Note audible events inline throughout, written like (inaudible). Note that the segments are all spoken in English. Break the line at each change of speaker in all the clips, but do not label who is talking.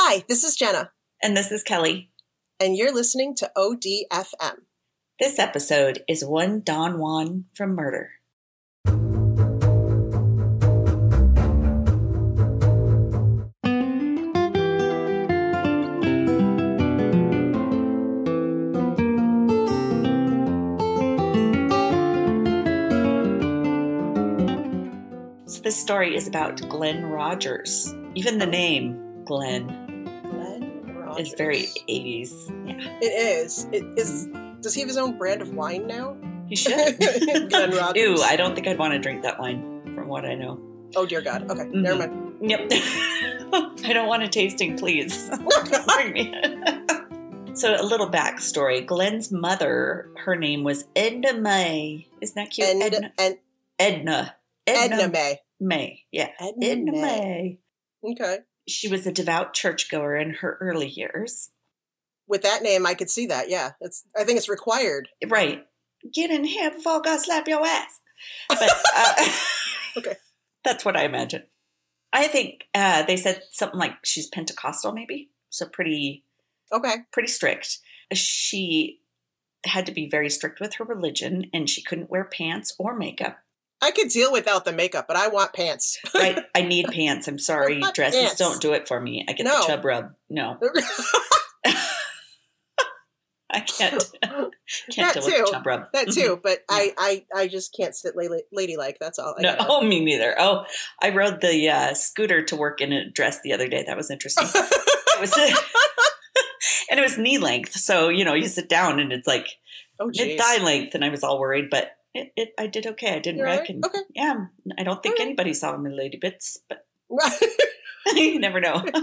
Hi, this is Jenna,
And this is Kelly.
and you're listening to ODFM.
This episode is One Don Juan from Murder. So this story is about Glenn Rogers. Even the name Glenn
Glenn Rogers.
is very 80s. Yeah,
It is. It is. Does he have his own brand of wine now?
you should. (laughs)
Glenn (laughs) Rogers.
Ew, I don't think I'd want to drink that wine from what I know.
Oh dear God. Okay,
Mhm.
never mind.
Yep. (laughs) I don't want a tasting, please. Bring me in. so, a little backstory Glenn's mother, her name was Edna May. Isn't that cute?
And
Edna.
and
Edna.
Edna May.
May. Yeah.
Edna,
Edna
May.
May.
Okay.
She was a devout churchgoer in her early years.
With that name, I could see that. Yeah, it's. I think it's required.
Right. Get in here before God slap your ass. But (laughs) uh,
Okay. (laughs)
that's what I imagine. I think uh, they said something like she's Pentecostal, maybe. So pretty,
Okay.
pretty strict. She had to be very strict with her religion, and she couldn't wear pants or makeup.
I could deal without the makeup, but I want pants. (laughs)
Right? I need pants. I'm sorry, dresses
pants.
don't do it for me. I get
No.
the chub rub. No, (laughs) I can't. (laughs) can't
That
deal with
too.
the chub rub.
that too, but I, I, I just can't sit lady, ladylike. That's all. I
No, oh, me neither. Oh, I rode the uh, scooter to work in a dress the other day. That was interesting. it was, and it was knee length, so you know you sit down and it's like
oh,
mid thigh length, and I was all worried, but it, it I did okay. I didn't
You're
wreck,
right?
and
Okay.
yeah, mm, I don't think
right.
anybody saw my lady bits, but (laughs) you never know. (laughs)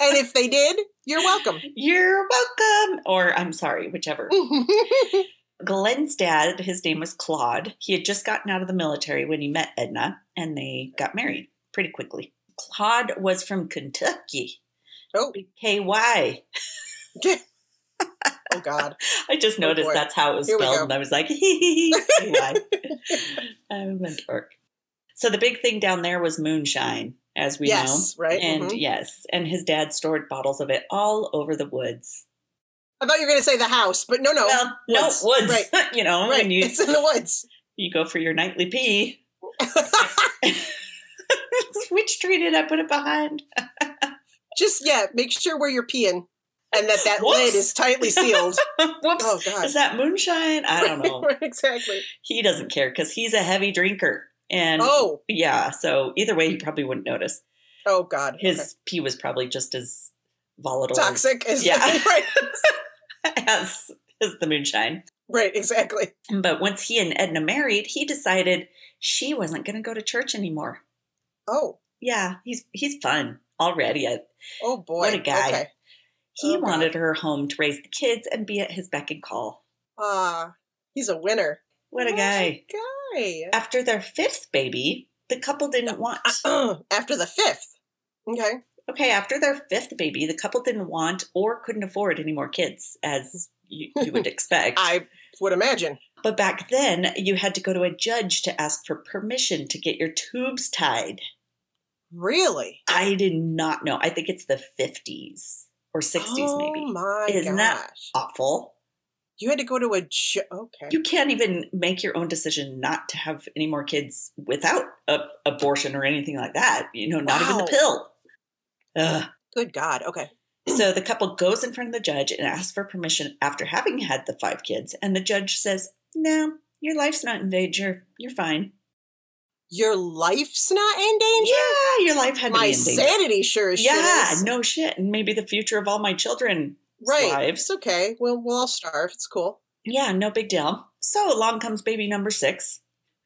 And if they did, you're welcome.
You're welcome, or I'm sorry, whichever. (laughs) Glenn's dad, his name was Claude. He had just gotten out of the military when he met Edna, and they got married pretty quickly. Claude was from Kentucky.
oh,
KY.
Oh God. (laughs)
I just
Oh,
noticed
boy.
that's how it was
Here
spelled, and I was like, (laughs) KY. (laughs) I'm a dork. So the big thing down there was moonshine, as we
yes,
know.
right.
And
mhm.
yes, and his dad stored bottles of it all over the woods.
I thought you were going to say the house, but no, no.
well,
woods.
no woods.
Right.
you know,
right.
when you
it's in the woods.
you go for your nightly pee. Which tree did I put it behind?
Just yeah, make sure where you're peeing, and that that
Whoops.
lid is tightly sealed. (laughs)
Whoops.
oh God.
Is that moonshine? I don't know. (laughs)
Exactly.
he doesn't care because he's a heavy drinker. And
Oh,
yeah, so either way, he probably wouldn't notice.
oh God.
His
Okay.
pee was probably just as volatile as-
toxic.
Yeah. (laughs)
right.
as, as the moonshine.
Right. Exactly.
But once he and Edna married, he decided she wasn't going to go to church anymore.
Oh.
Yeah, he's he's fun already. I,
Oh boy.
What a guy.
Okay.
He
Oh, God.
wanted her home to raise the kids and be at his beck and call.
Ah, he's a winner.
What a guy.
Guy.
After their fifth baby, the couple didn't want.
After the fifth. Okay.
Okay, after their fifth baby, the couple didn't want or couldn't afford any more kids, as you, you would (laughs) expect.
I would imagine.
but back then, you had to go to a judge to ask for permission to get your tubes tied.
Really?
I did not know. I think it's the 50s or 60s,
oh,
maybe.
my
Isn't
gosh.
that Awful.
You had to go to a ju- okay.
You can't even make your own decision not to have any more kids without a, abortion or anything like that. You know, not even the pill. Ugh.
Good God. Okay.
So the couple goes in front of the judge and asks for permission after having had the five kids, and the judge says, "No, your life's not in danger. You're fine."
Your life's not in danger.
Yeah, your life had to
My
be in danger.
sanity sure as shit
yeah,
is.
no shit, and maybe the future of all my children
right.
lives.
It's okay. We'll we'll all starve. It's cool.
Yeah, no big deal. So along comes baby number six,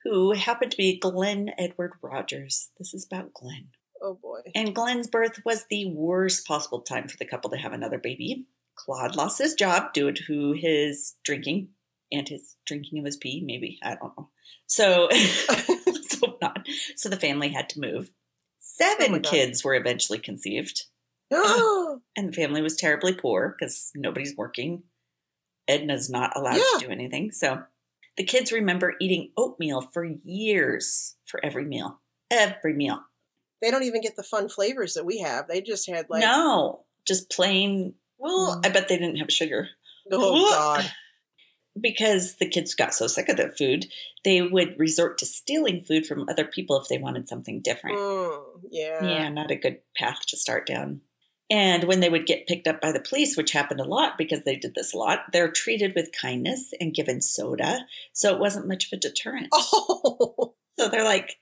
who happened to be Glenn Edward Rogers. This is about Glenn.
Oh boy.
And Glenn's birth was the worst possible time for the couple to have another baby. Claude lost his job due to his drinking and his drinking of his pee, maybe. I don't know. So, (laughs) (laughs) let's. So the family had to move.
Oh
Seven kids were eventually conceived,
oh, (gasps)
and the family was terribly poor because nobody's working. Edna's not allowed
Yeah.
to do anything. So the kids remember eating oatmeal for years for every meal. Every meal.
they don't even get the fun flavors that we have. They just had like
no. just plain. Well, I bet they didn't have sugar
Oh (laughs) God.
Because the kids got so sick of the food. They would resort to stealing food from other people if they wanted something different.
Mm, yeah.
Yeah, not a good path to start down. And when they would get picked up by the police, which happened a lot because they did this a lot, they're treated with kindness and given soda. So it wasn't much of a deterrent. (laughs)
Oh,
So they're like,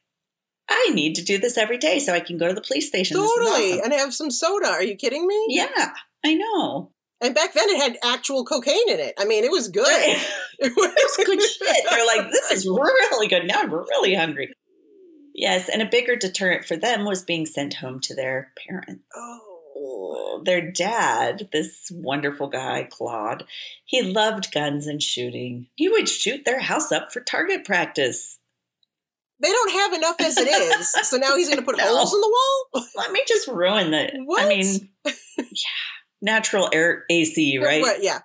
I need to do this every day so I can go to the police station.
Totally.
awesome."
And have some soda. Are you kidding me?
Yeah, I know.
And back then it had actual cocaine in it. I mean, it was good. (laughs)
It was good shit. They're like, this is really good. Now I'm really hungry. Yes, and a bigger deterrent for them was being sent home to their parents.
Oh.
Their dad, this wonderful guy, Claude, he loved guns and shooting. He would shoot their house up for target practice.
They don't have enough as it is. So now he's going to put (laughs)
No.
holes in the wall?
Let me just ruin the.
What?
I mean, (laughs) yeah, natural air AC, right?
What? Yeah.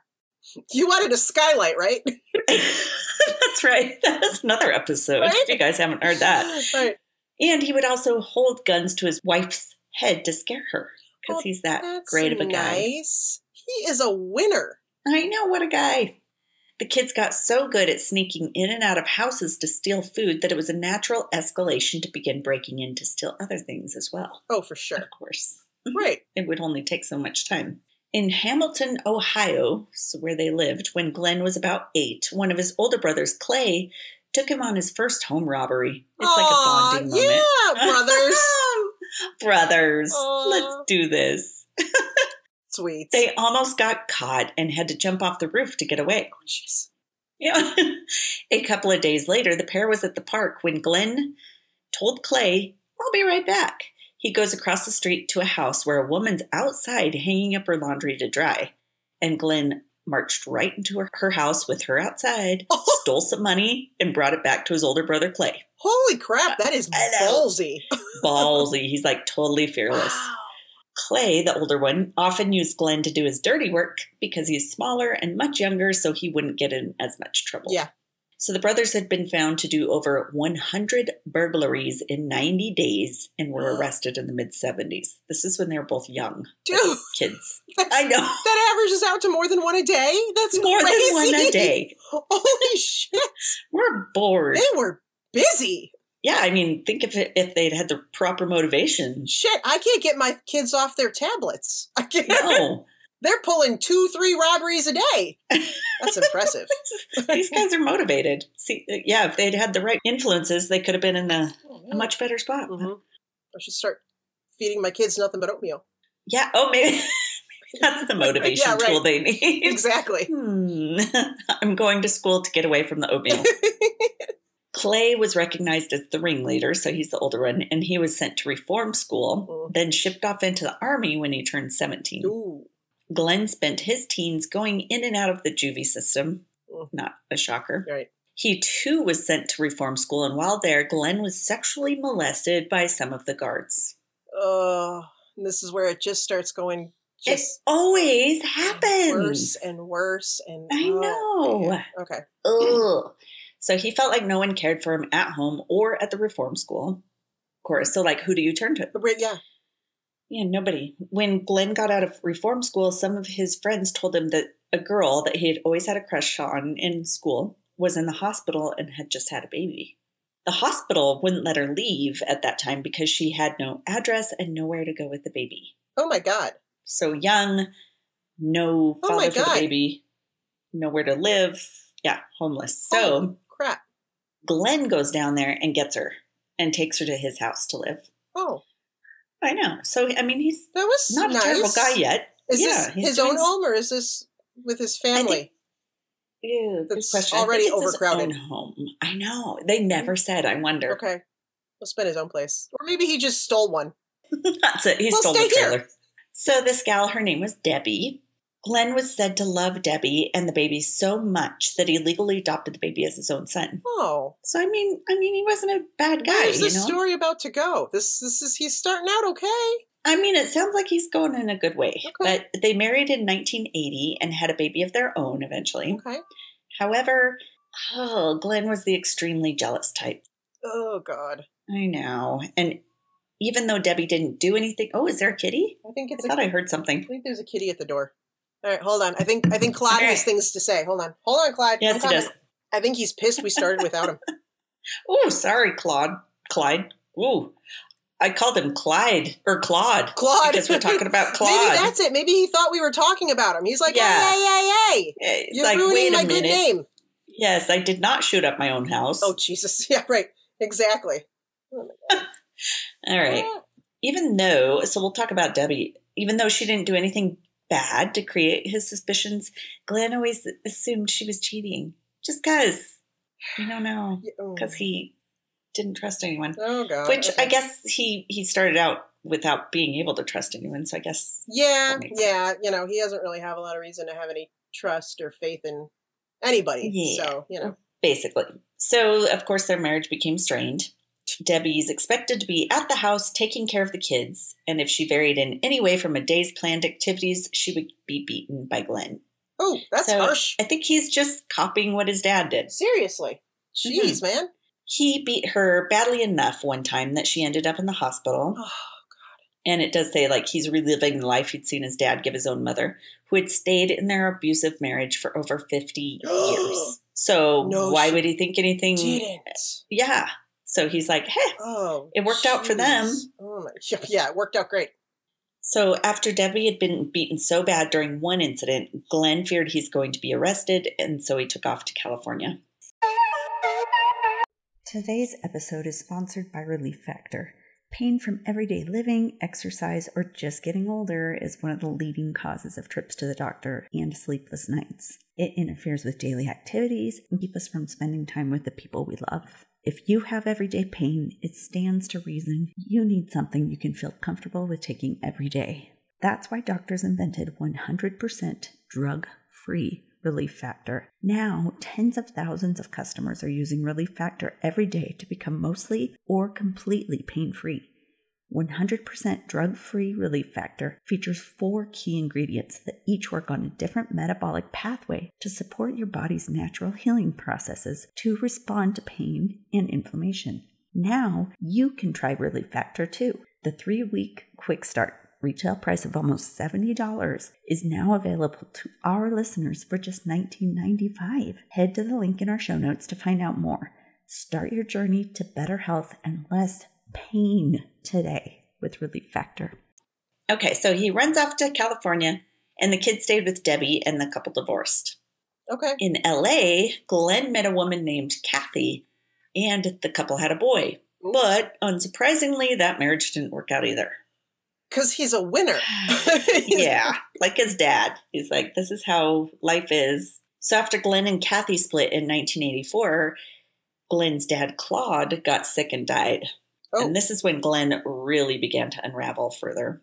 You wanted a skylight, right? (laughs)
That's right. (laughs) That's another episode.
Right?
If you guys haven't heard that.
Right.
And he would also hold guns to his wife's head to scare her because
Oh,
he's that great of a guy.
nice. He is a winner.
I know, what a guy. The kids got so good at sneaking in and out of houses to steal food that it was a natural escalation to begin breaking in to steal other things as well.
Oh, for sure.
Of course. Mm-hmm.
Right.
It would only take so much time. In Hamilton, Ohio, so where they lived, when Glenn was about eight, one of his older brothers, Clay, took him on his first home robbery. It's like a bonding moment.
Yeah, brothers. (laughs)
brothers,
Aw.
let's do this.
Sweet.
They almost got caught and had to jump off the roof to get away.
Oh.
Yeah. (laughs) a couple of days later, the pair was at the park when Glenn told Clay, I'll be right back. He goes across the street to a house where a woman's outside hanging up her laundry to dry. And Glenn marched right into her, her house with her outside,
Oh. (laughs)
stole some money, and brought it back to his older brother Clay.
Holy crap, that is ballsy. (laughs)
Ballsy. He's like totally fearless.
Wow.
Clay, the older one, often used Glenn to do his dirty work because he's smaller and much younger, so he wouldn't get in as much trouble.
Yeah.
So the brothers had been found to do over 100 burglaries in 90 days and were (gasps) arrested in the mid 70s. This is when they were both young
Dude,
kids. (laughs) I know.
that averages out to more than one a day. That's
More
crazy.
than one a day. (laughs)
Holy shit.
We're bored.
They were busy.
Yeah, I mean, think if it, if they'd had the proper motivation.
Shit, I can't get my kids off their tablets. (laughs) I can't.
No,
They're pulling two, three robberies a day. That's impressive. (laughs)
these guys are motivated. See, yeah, if they'd had the right influences, they could have been in a,
Oh,
a much better spot.
Mhm. I should start feeding my kids nothing but oatmeal.
Yeah. Oh, maybe, (laughs) maybe that's the (laughs) motivation
Yeah, right.
tool they need.
Exactly.
Hmm. I'm going to school to get away from the oatmeal. Clay was recognized as the ringleader, so he's the older one, and he was sent to reform school,
Mm.
then shipped off into the army when he turned 17.
Ooh.
Glenn spent his teens going in and out of the juvie system.
Mm.
Not a shocker.
Right.
He too was sent to reform school, and while there, Glenn was sexually molested by some of the guards.
Oh, and this is where it just starts going
It
just
always happens.
worse and worse. And
I
oh,
know.
man. Okay.
Ugh. So he felt like no one cared for him at home or at the reform school. Of course. So, like, who do you turn to?
Yeah.
Yeah, nobody. When Glenn got out of reform school, some of his friends told him that a girl that he had always had a crush on in school was in the hospital and had just had a baby. The hospital wouldn't let her leave at that time because she had no address and nowhere to go with the baby.
Oh my God.
So young, no
Oh
father
my
for the baby, nowhere to live. Yeah, homeless. So
Holy crap.
Glenn goes down there and gets her and takes her to his house to live.
Oh,
I know. So I mean, he's
that was
not
nice.
a terrible guy yet.
Is
Yeah,
this his own home or is this with his family?
Ew, good
That's
question.
Already overcrowded.
home. I know. They never mm. said. I wonder.
okay. He'll spend his own place. Or maybe he just stole one. (laughs)
That's it. He
Well,
stole the
stay here.
trailer. So this gal, her name was Debbie. Glenn was said to love Debbie and the baby so much that he legally adopted the baby as his own son.
Oh.
So I mean, I mean, he wasn't a bad guy.
Where's
know?
story about to go? This this is he's starting out okay.
I mean, it sounds like he's going in a good way.
Okay.
But they married in 1980 and had a baby of their own eventually.
Okay.
However, oh, Glenn was the extremely jealous type.
Oh God.
I know. And even though Debbie didn't do anything. Oh, is there a kitty?
I think it's. A,
thought
I
I heard something.
I think there's a kitty at the door. All right, hold on. I think I think Clyde
Okay.
has things to say. Hold on, hold on, Clyde. I'm
Yes, he does.
I think he's pissed we started without him. (laughs)
Oh, sorry, Claude. Clyde. Ooh. I called him Clyde or Claude.
Claude.
Because we're talking about (laughs) Claude.
Maybe that's it. Maybe he thought we were talking about him. He's like,
Yeah.
hey, hey, hey, hey.
It's
You're
like,
ruining
wait
my
a
good
minute.
name.
Yes, I did not shoot up my own house.
Oh, Jesus. (laughs) Yeah, right. Exactly.
Oh, All right. Even though, so we'll talk about Debbie. Even though she didn't do anything bad to create his suspicions, Glenn always assumed she was cheating. Just because. We don't know.
Oh.
Because he didn't trust anyone.
Oh, God.
Which
okay.
I guess he he started out without being able to trust anyone. So I guess
Yeah, yeah. You know, he doesn't really have a lot of reason to have any trust or faith in anybody.
Yeah.
So, you know.
basically. So of course their marriage became strained. Debbie's expected to be at the house taking care of the kids, and if she varied in any way from a day's planned activities, she would be beaten by Glenn.
Oh, that's
So-
harsh.
I think he's just copying what his dad did.
Seriously.
Mm-hmm.
Jeez, man.
He beat her badly enough one time that she ended up in the hospital.
Oh, God.
And it does say like he's reliving the life he'd seen his dad give his own mother, who had stayed in their abusive marriage for over 50 (gasps) years. So
No,
why would he think anything?
didn't.
Yeah. So he's like, hey.
Oh.
It worked out for them.
Oh, my. (laughs) Yeah, it worked out great.
So after Debbie had been beaten so bad during one incident, Glenn feared he's going to be arrested, and so he took off to California. Today's episode is sponsored by Relief Factor. Pain from everyday living, exercise, or just getting older is one of the leading causes of trips to the doctor and sleepless nights. It interferes with daily activities and keeps us from spending time with the people we love. If you have everyday pain, it stands to reason you need something you can feel comfortable with taking every day. That's why doctors invented 100% drug free Relief Factor. Now, tens of thousands of customers are using Relief Factor every day to become mostly or completely pain free. 100% drug free Relief Factor features four key ingredients that each work on a different metabolic pathway to support your body's natural healing processes to respond to pain and inflammation. Now you can try Relief Factor too. The three week quick start retail price of almost $70 is now available to our listeners for just $19.95. Head to the link in our show notes to find out more. Start your journey to better health and less pain today with Relief Factor. Okay, so he runs off to California, and the kids stayed with Debbie, and the couple divorced.
Okay.
In LA, Glenn met a woman named Kathy, and the couple had a boy. But unsurprisingly, that marriage didn't work out either.
Because he's a winner. (sighs) (laughs)
yeah, like his dad. He's like, this is how life is. So after Glenn and Kathy split in 1984, Glenn's dad, Claude, got sick and died.
Oh.
And this is when Glenn really began to unravel further.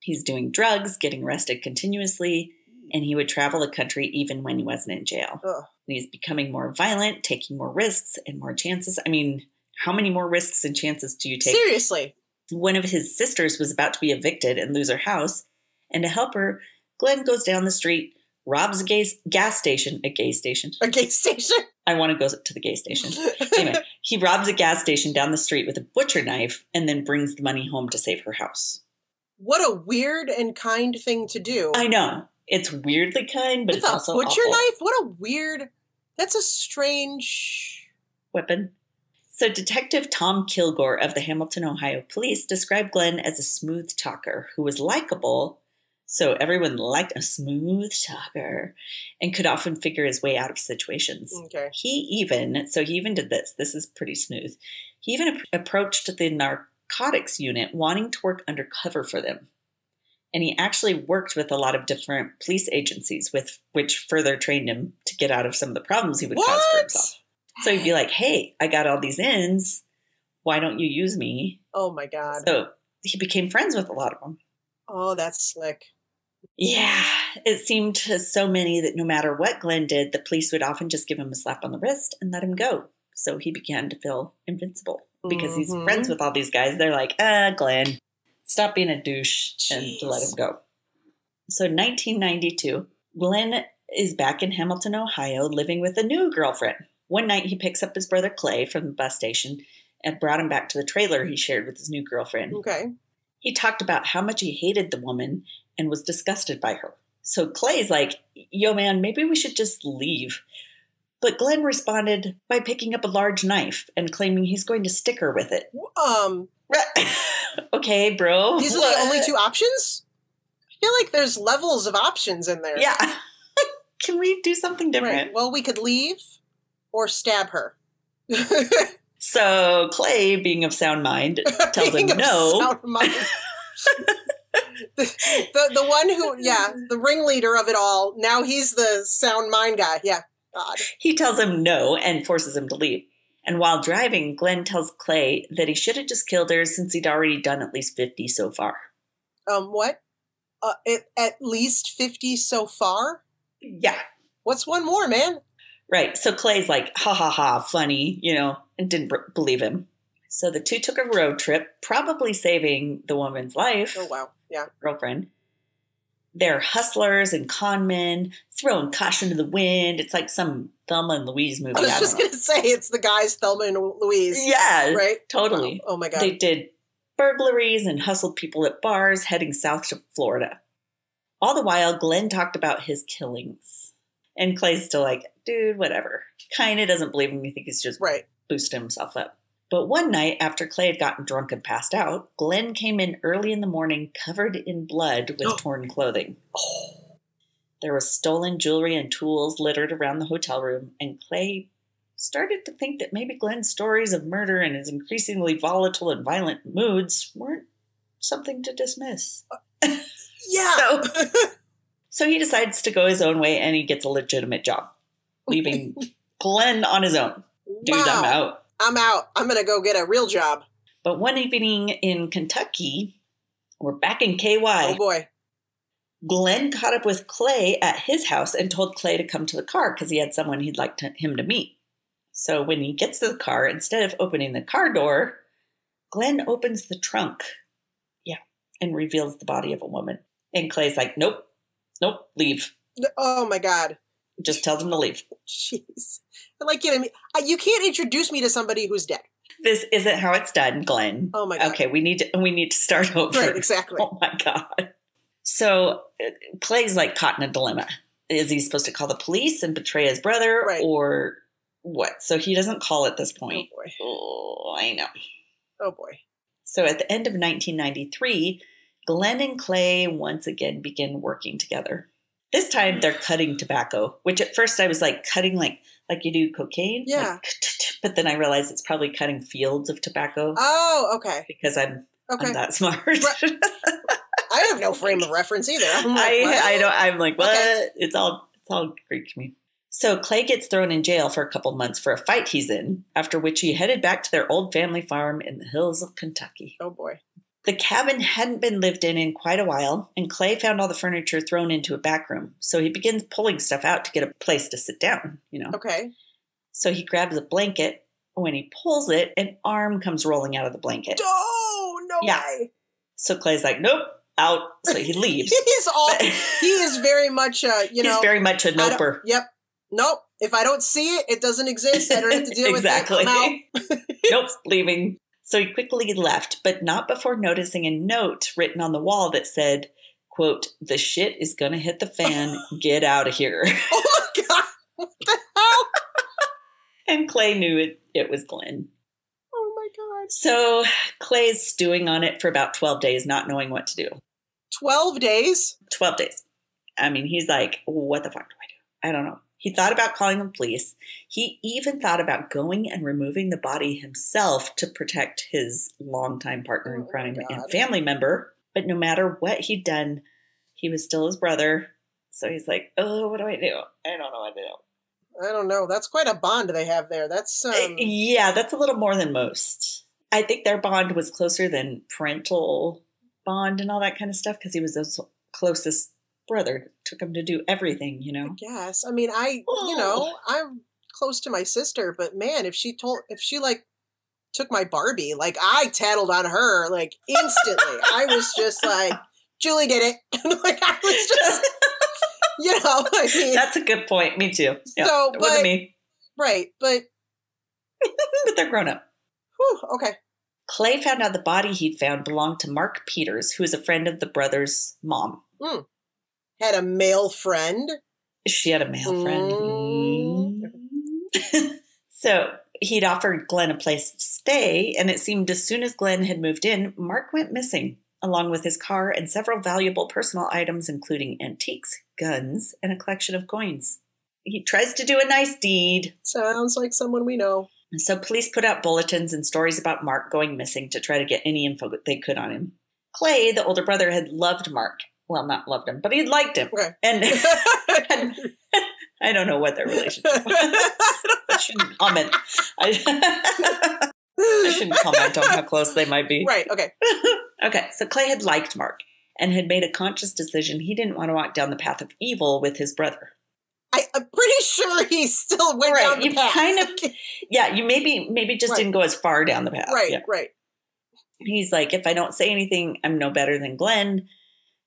He's doing drugs, getting arrested continuously, and he would travel the country even when he wasn't in jail.
Ugh.
And he's becoming more violent, taking more risks and more chances. I mean, how many more risks and chances do you take?
Seriously.
One of his sisters was about to be evicted and lose her house, and to help her, Glenn goes down the street, robs a gas, gas station, a gas station.
A gay station.
I want to go to the gas station. Anyway, (laughs) he robs a gas station down the street with a butcher knife and then brings the money home to save her house.
what a weird and kind thing to do.
I know it's weirdly kind, but
With
it's also
butcher
awful.
knife? What a weird. That's a strange.
weapon. So, Detective Tom Kilgore of the Hamilton, Ohio Police described Glenn as a smooth talker who was likable. So, everyone liked a smooth talker and could often figure his way out of situations.
Okay.
He even, so he even did this. This is pretty smooth. He even ap- approached the narcotics unit wanting to work undercover for them. And he actually worked with a lot of different police agencies, with which further trained him to get out of some of the problems he would cause for himself. So he'd be like, hey, I got all these ins. Why don't you use me?
Oh my god.
So he became friends with a lot of them.
Oh, that's slick.
Yeah, it seemed to so many that no matter what Glenn did, the police would often just give him a slap on the wrist and let him go. So he began to feel invincible because he's
Mhm.
friends with all these guys. They're like, ah, Glenn, stop being a douche and let him go. So 1992, Glenn is back in Hamilton, Ohio, living with a new girlfriend. One night he picks up his brother Clay from the bus station and brought him back to the trailer he shared with his new girlfriend.
Okay.
He talked about how much he hated the woman and was disgusted by her. So Clay's like, yo, man, maybe we should just leave. But Glenn responded by picking up a large knife and claiming he's going to stick her with it.
Um, (laughs)
okay, bro.
these are the only two options? I feel like there's levels of options in there.
Yeah. (laughs) Can we do something different?
Right. Well, we could leave or stab her. (laughs)
So Clay, being of sound mind, tells him no.
The, the the one who yeah the ringleader of it all now he's the sound mind guy yeah God
He tells him no and forces him to leave. And while driving, Glenn tells Clay that he should have just killed her since he'd already done at least 50 so far.
um what uh, it, at least fifty so far
Yeah.
what's one more man
Right. So Clay's like, ha ha ha, funny, you know, and didn't b- believe him. So the two took a road trip, probably saving the woman's life,
oh wow yeah
girlfriend. They're hustlers and con men, throwing caution to the wind. It's like some Thelma and Louise movie.
I was
I
just
know.
gonna say it's the guys Thelma and Louise
Yeah,
right
totally.
Oh, oh my god
They did burglaries and hustled people at bars heading south to Florida. All the while, Glenn talked about his killings. And Clay's still like, dude, whatever. Kinda doesn't believe him. He thinks he's just
right
boosting himself up. But one night, after Clay had gotten drunk and passed out, Glenn came in early in the morning covered in blood with oh. torn clothing.
oh
There was stolen jewelry and tools littered around the hotel room, and Clay started to think that maybe Glenn's stories of murder and his increasingly volatile and violent moods weren't something to dismiss. (laughs)
yeah
So, (laughs) so he decides to go his own way and he gets a legitimate job, leaving (laughs) Glenn on his own. Dude, I'm
Wow.
out.
I'm out I'm gonna go get a real job
But one evening in Kentucky, we're back in KY.
oh boy
Glenn caught up with Clay at his house and told Clay to come to the car because he had someone he'd like to, him to meet. So when he gets to the car, instead of opening the car door, Glenn opens the trunk. Yeah. And reveals the body of a woman. And Clay's like, nope, nope, leave.
oh my god
Just tells him to leave. (laughs)
jeez I like you know, I mean, you can't introduce me to somebody who's dead
This isn't how it's done, Glenn.
oh my god
Okay, we need to we need to start (laughs) over.
right exactly
Oh my god. So uh, Clay's like caught in a dilemma. Is he supposed to call the police and betray his brother
Right.
or what? So he doesn't call at this point.
oh boy
Oh, I know.
oh boy
So at the end of 1993, Glenn and Clay once again begin working together. This time they're cutting tobacco, which at first I was like cutting like like you do cocaine.
Yeah.
Like, (laughs) but then I realized it's probably cutting fields of tobacco
oh okay
because I'm
okay
I'm that smart.
I have no frame of reference either. Like,
I? I don't I'm like what?
Okay.
It's all it's all Greek to me. So Clay gets thrown in jail for a couple months for a fight he's in, after which he headed back to their old family farm in the hills of Kentucky.
Oh boy.
The cabin hadn't been lived in in quite a while, and Clay found all the furniture thrown into a back room. So he begins pulling stuff out to get a place to sit down, you know.
Okay.
So he grabs a blanket. When he pulls it, an arm comes rolling out of the blanket.
Oh no
Yeah.
way.
So Clay's like, nope, out. So he (laughs) leaves.
He's all. He is very much. a, you (laughs) know.
He's very much a noper.
Yep. Nope. If I don't see it, it doesn't exist. I don't have to deal
exactly.
with it. (laughs) Out.
nope, leaving. So he quickly left, but not before noticing a note written on the wall that said, quote, the shit is gonna hit the fan, (laughs) get out of here. (laughs)
Oh my god. What the hell? (laughs)
And Clay knew it, it was Glenn.
Oh my god.
So Clay's stewing on it for about 12 days, not knowing what to do.
Twelve days.
12 days. I mean, he's like, what the fuck do I do? I don't know. He thought about calling the police. He even thought about going and removing the body himself to protect his longtime partner in
Oh
crime and family member. But no matter what he'd done, he was still his brother. So he's like, oh, what do I do? I don't know what to do.
I don't know. That's quite a bond they have there. That's um.
yeah, that's a little more than most. I think their bond was closer than parental bond and all that kind of stuff because he was his closest brother. Took him to do everything, you know.
Yes. I mean, I, you oh. know, I'm close to my sister, but man, if she told, if she like took my Barbie, like I tattled on her like instantly. I was just like, Julie did it. (laughs) like I was just, (laughs) you know, I mean,
That's a good point. Me too. Yeah,
So,
it wasn't
but-
me,
right. But (laughs)
but they're grown up.
Whew, okay.
Clay found out the body he'd found belonged to Mark Peters, who is a friend of the brother's mom. Hmm.
Had a male friend.
She had a male friend.
Mm. (laughs)
so he'd offered Glenn a place to stay, and it seemed as soon as Glenn had moved in, Mark went missing, along with his car and several valuable personal items, including antiques, guns, and a collection of coins. He tries to do a nice deed.
Sounds like someone we know.
So police put out bulletins and stories about Mark going missing to try to get any info that they could on him. Clay, the older brother, had loved Mark. Well, not loved him, but he liked him.
Okay.
And (laughs) (laughs) I don't know what their relationship was. (laughs) I shouldn't comment. I, I shouldn't comment on how close they might be.
right. Okay.
Okay, so Clay had liked Mark and had made a conscious decision he didn't want to walk down the path of evil with his brother.
I, I'm pretty sure he still went
Right,
down the
you
path.
kind of- Yeah, you maybe maybe just
Right.
didn't go as far down the path.
right.
Yeah.
Right.
He's like, if I don't say anything, I'm no better than Glenn.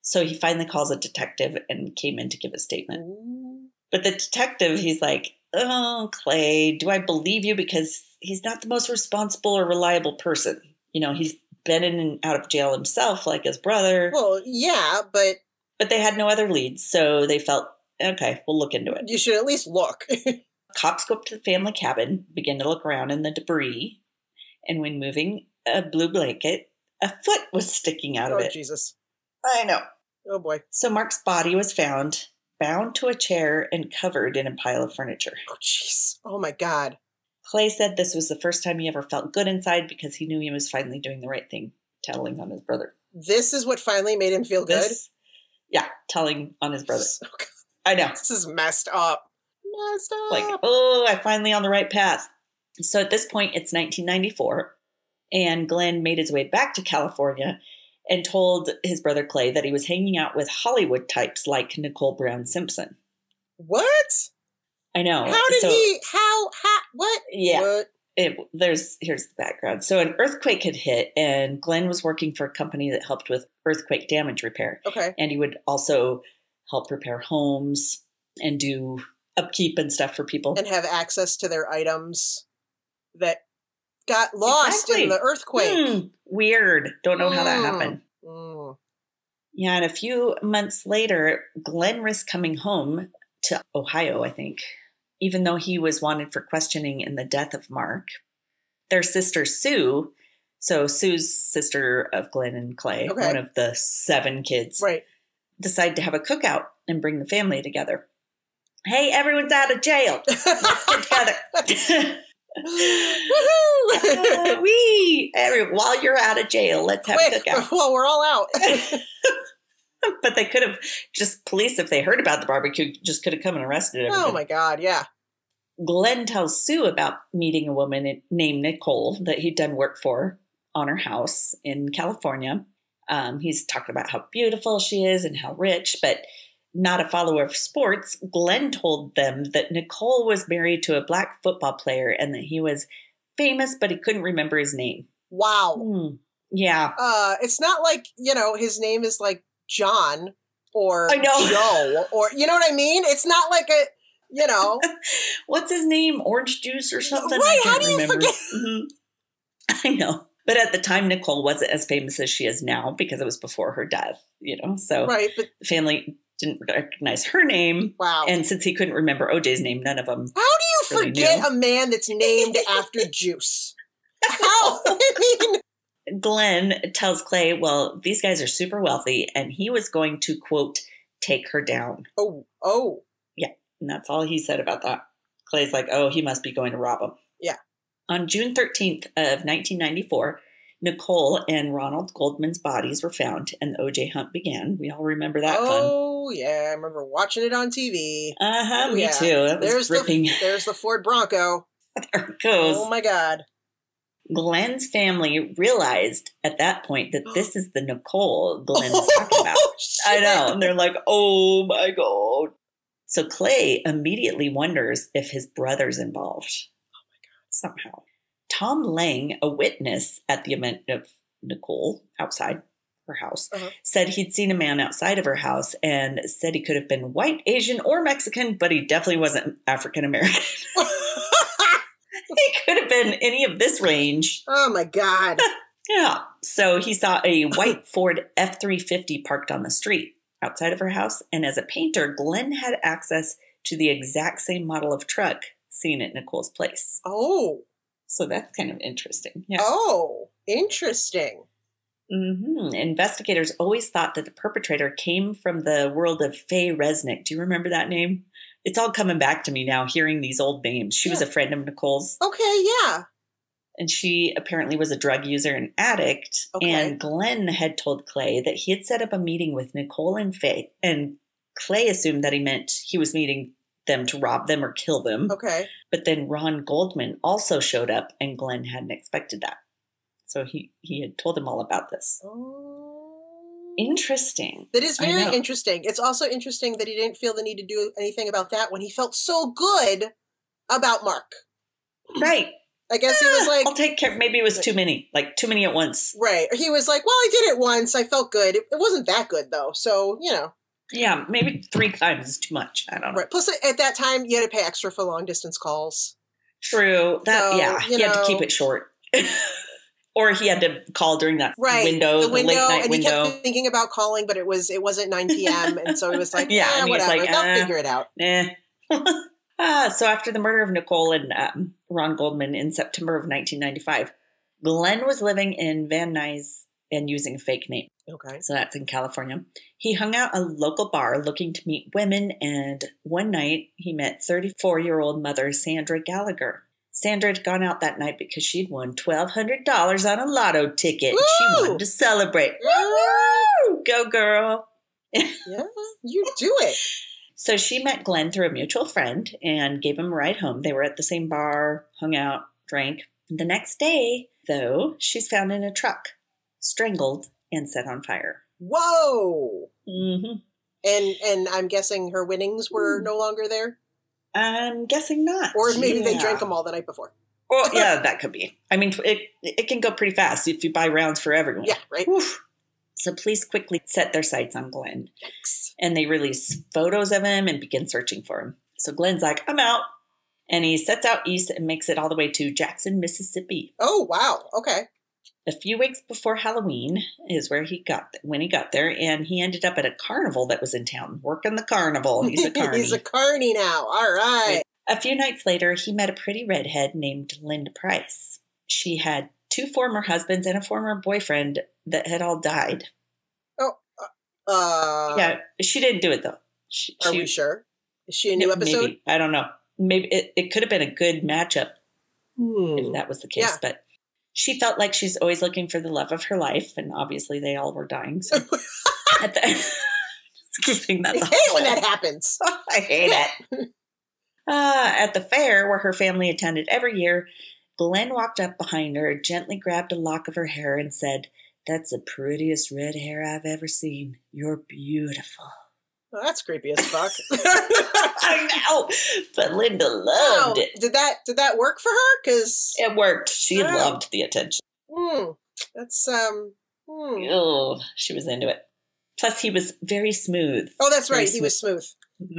So he finally calls a detective and came in to give a statement.
Ooh.
But the detective, he's like, Oh, Clay, do I believe you? Because he's not the most responsible or reliable person. You know, he's been in and out of jail himself, like his brother,
Well, yeah, but
but they had no other leads. So they felt, okay, we'll look into it.
you should at least look. (laughs)
Cops go up to the family cabin, begin to look around in the debris, and when moving a blue blanket, a foot was sticking out of
oh,
it.
Jesus.
I know.
Oh, boy.
So Mark's body was found, bound to a chair and covered in a pile of furniture.
Oh, jeez. Oh, my God.
Clay said this was the first time he ever felt good inside because he knew he was finally doing the right thing, telling on his brother.
This is what finally made him feel good.
This, yeah, telling on his brother.
God,
I know.
this is messed up. Messed up.
Like, oh, I'm finally on the right path. So at this point, it's 1994, and Glenn made his way back to California and told his brother Clay that he was hanging out with Hollywood types like Nicole Brown Simpson.
what?
I know.
How did
So-
he? How? How? What?
Yeah.
What?
it, there's here's the background. So an earthquake had hit, and Glenn was working for a company that helped with earthquake damage repair,
Okay.
and he would also help repair homes and do upkeep and stuff for people.
And have access to their items that got lost
Exactly.
in the earthquake.
Hmm, weird. Don't know how that
Hmm.
happened.
Mm.
Yeah, and a few months later, Glenn risked coming home to Ohio, I think, even though he was wanted for questioning in the death of Mark. Their sister, Sue, so Sue's sister of Glenn and Clay,
Okay.
one of the seven kids,
Right.
decided to have a cookout and bring the family together. Hey, everyone's out of jail. Let's (laughs) get (laughs) together. (laughs)
Woohoo! (laughs)
we every, while you're out of jail, let's have a
Quick,
cookout. (laughs)
while we're all out. (laughs)
but they could have just police if they heard about the barbecue just could have come and arrested everybody.
oh my God! Yeah.
Glenn tells Sue about meeting a woman named Nicole that he'd done work for on her house in California. Um, he's talking about how beautiful she is and how rich, but not a follower of sports. Glenn told them that Nicole was married to a black football player and that he was famous, but he couldn't remember his name.
Wow.
Hmm. Yeah.
Uh, it's not like you know his name is like John or
I know.
Joe or you know what I mean. It's not like a you know. (laughs)
What's his name? Orange juice or something?
Right,
I
how do you
remember.
forget?
Mhm. (laughs) I know. But at the time, Nicole wasn't as famous as she is now because it was before her death, you know? So
right, but
the family didn't recognize her name.
wow.
And since he couldn't remember OJ's name, none of them.
How do you
really
forget
knew.
a man that's named after (laughs) juice? How? (laughs) I mean,
Glenn tells Clay, well, these guys are super wealthy, and he was going to, quote, take her down.
oh, oh, Yeah,
And that's all he said about that. Clay's like, oh, he must be going to rob him.
Yeah.
On June 13th of 1994, Nicole and Ronald Goldman's bodies were found and the OJ hunt began. We all remember that fun.
oh, yeah. I remember watching it on TV.
Uh huh,
Oh,
me
yeah.
too. That was
There's
gripping.
the there's the Ford Bronco. (laughs)
there it goes.
Oh my God.
Glenn's family realized at that point that this is the Nicole Glenn is talking (laughs) about.
Oh,
I know. And they're like, oh my God. So Clay immediately wonders if his brother's involved. Oh my God. Somehow. Tom Lang, a witness at the event of Nicole outside her house,
Uh-huh.
said he'd seen a man outside of her house and said he could have been white, Asian, or Mexican, but he definitely wasn't African American. (laughs) (laughs) he could have been any of this range.
Oh my god. (laughs)
Yeah. So he saw a white Ford F 350 parked on the street outside of her house. And as a painter, Glenn had access to the exact same model of truck seen at Nicole's place.
Oh.
So that's kind of interesting. Yeah.
Oh. Interesting.
hmm Investigators always thought that the perpetrator came from the world of Faye Resnick. Do you remember that name? It's all coming back to me now, hearing these old names. She was a friend of Nicole's,
Okay, yeah.
and she apparently was a drug user and addict.
Okay.
And Glenn had told Clay that he had set up a meeting with Nicole and Faye, and Clay assumed that he meant he was meeting them to rob them or kill them.
Okay.
But then Ron Goldman also showed up, and Glenn hadn't expected that. So he he had told them all about this.
Oh.
Interesting.
That is very interesting. It's also interesting that he didn't feel the need to do anything about that when he felt so good about Mark.
Right.
I guess he was ah, like,
I'll take care. Maybe it was too many, like too many at once.
right. He was like, well, I did it once. I felt good. It, it wasn't that good though. So, you know,
Yeah, maybe three times is too much. I don't know.
right. Plus, at that time, you had to pay extra for long distance calls.
True. That
So,
yeah,
you
he had to keep it short. (laughs) or he had to call during that
Right.
window, the,
the window,
late night
and he
window.
kept thinking about calling, but it was it wasn't 9 p.m. and so he was like, (laughs)
Yeah,
yeah,
and he
whatever.
like,
They'll
eh.
figure it out.
Eh. (laughs) ah, so after the murder of Nicole and um, Ron Goldman in September of 1995, Glenn was living in Van Nuys and using a fake name.
Okay.
So that's in California. He hung out a local bar looking to meet women, and one night he met 34 year old mother Sandra Gallagher. Sandra had gone out that night because she'd won $1,200 on a lotto ticket. and She wanted to celebrate. Woo! Go, girl. (laughs)
Yeah, you do it.
So she met Glenn through a mutual friend and gave him a ride home. They were at the same bar, hung out, drank. The next day, though, she's found in a truck, strangled and set on fire.
Whoa.
hmm
And and I'm guessing her winnings were
Hmm.
no longer there,
I'm guessing not.
or maybe they drank them all the night before.
Well, yeah, (laughs) that could be. I mean, it it can go pretty fast if you buy rounds for everyone.
Yeah, right.
Oof. So police quickly set their sights on Glenn,
Yikes.
and they release photos of him and begin searching for him. So Glenn's like, "I'm out," and he sets out east and makes it all the way to Jackson, Mississippi.
Oh wow. Okay.
A few weeks before Halloween is where he got when he got there, and he ended up at a carnival that was in town, working the carnival. He's a carny. (laughs)
He's a carny now. All right.
A few nights later, he met a pretty redhead named Linda Price. She had two former husbands and a former boyfriend that had all died.
Uh,
yeah, she didn't do it though. She,
Are
she-
we sure? Is she a new episode?
Maybe. I don't know. Maybe it, it could have been a good matchup
Hmm.
if that was the case,
Yeah.
but she felt like she's always looking for the love of her life, and obviously they all were dying. So (laughs) at the, I think
I
that's
hate when that happens. (laughs)
I hate it. Uh, at the fair where her family attended every year, Glenn walked up behind her, gently grabbed a lock of her hair, and said, That's the prettiest red hair I've ever seen. You're beautiful.
Well, that's creepy as fuck. (laughs)
I know, but Linda
Wow.
loved it.
Did that did that work for her? Because
It worked. She
Wow.
loved the attention.
that's um. hmm.
Oh, she was into it. Plus, he was very smooth.
Oh, that's
Very
right. He was smooth.